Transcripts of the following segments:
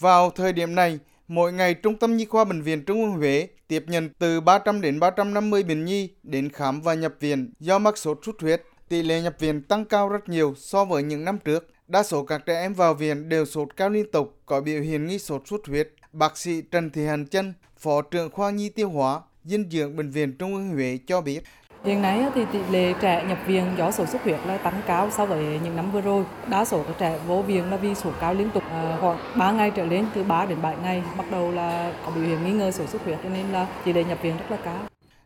Vào thời điểm này, mỗi ngày Trung tâm Nhi khoa Bệnh viện Trung ương Huế tiếp nhận từ 300 đến 350 bệnh nhi đến khám và nhập viện do mắc sốt xuất huyết. Tỷ lệ nhập viện tăng cao rất nhiều so với những năm trước. Đa số các trẻ em vào viện đều sốt cao liên tục, có biểu hiện nghi sốt xuất huyết. Bác sĩ Trần Thị Hàn Chân, Phó trưởng khoa nhi tiêu hóa, dinh dưỡng bệnh viện Trung ương Huế cho biết. Hiện nay thì tỷ lệ trẻ nhập viện do sốt xuất huyết là tăng cao so với những năm vừa rồi. Đa số các trẻ vô viện là vì sốt cao liên tục à, khoảng 3 ngày trở lên từ 3 đến 7 ngày bắt đầu là có biểu hiện nghi ngờ sốt xuất huyết cho nên là tỷ lệ nhập viện rất là cao.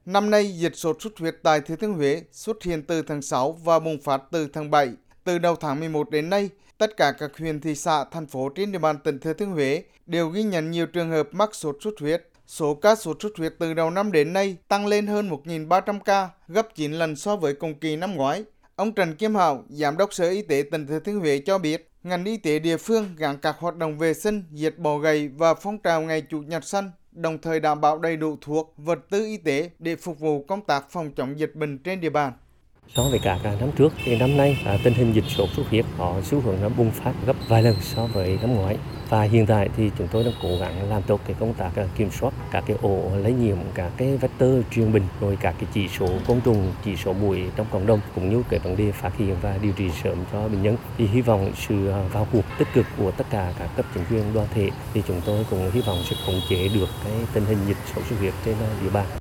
Năm nay, dịch sốt xuất huyết tại Thừa Thiên Huế xuất hiện từ tháng 6 và bùng phát từ tháng 7. Từ đầu tháng 11 đến nay, tất cả các huyện thị xã, thành phố trên địa bàn tỉnh Thừa Thiên Huế đều ghi nhận nhiều trường hợp mắc sốt xuất huyết. Số ca sốt xuất huyết từ đầu năm đến nay tăng lên hơn 1.300 ca, gấp 9 lần so với cùng kỳ năm ngoái. Ông Trần Kim Hảo, Giám đốc Sở Y tế tỉnh Thừa Thiên Huế cho biết, ngành y tế địa phương gắn các hoạt động vệ sinh, diệt bọ gầy và phong trào ngày Chủ nhật xanh, đồng thời đảm bảo đầy đủ thuốc, vật tư y tế để phục vụ công tác phòng chống dịch bệnh trên địa bàn. So với cả năm trước thì năm nay à, tình hình dịch sốt xuất huyết có xu hướng nó bùng phát gấp vài lần so với năm ngoái và hiện tại thì chúng tôi đang cố gắng làm tốt cái công tác à, kiểm soát các cái ổ lây nhiễm, các cái vector truyền bệnh rồi các cái chỉ số côn trùng, chỉ số bụi trong cộng đồng, cũng như cái vấn đề phát hiện và điều trị sớm cho bệnh nhân. Thì hy vọng sự à, vào cuộc tích cực của tất cả các cấp chính quyền đoàn thể thì chúng tôi cũng hy vọng sẽ khống chế được cái tình hình dịch sốt xuất huyết trên à, địa bàn.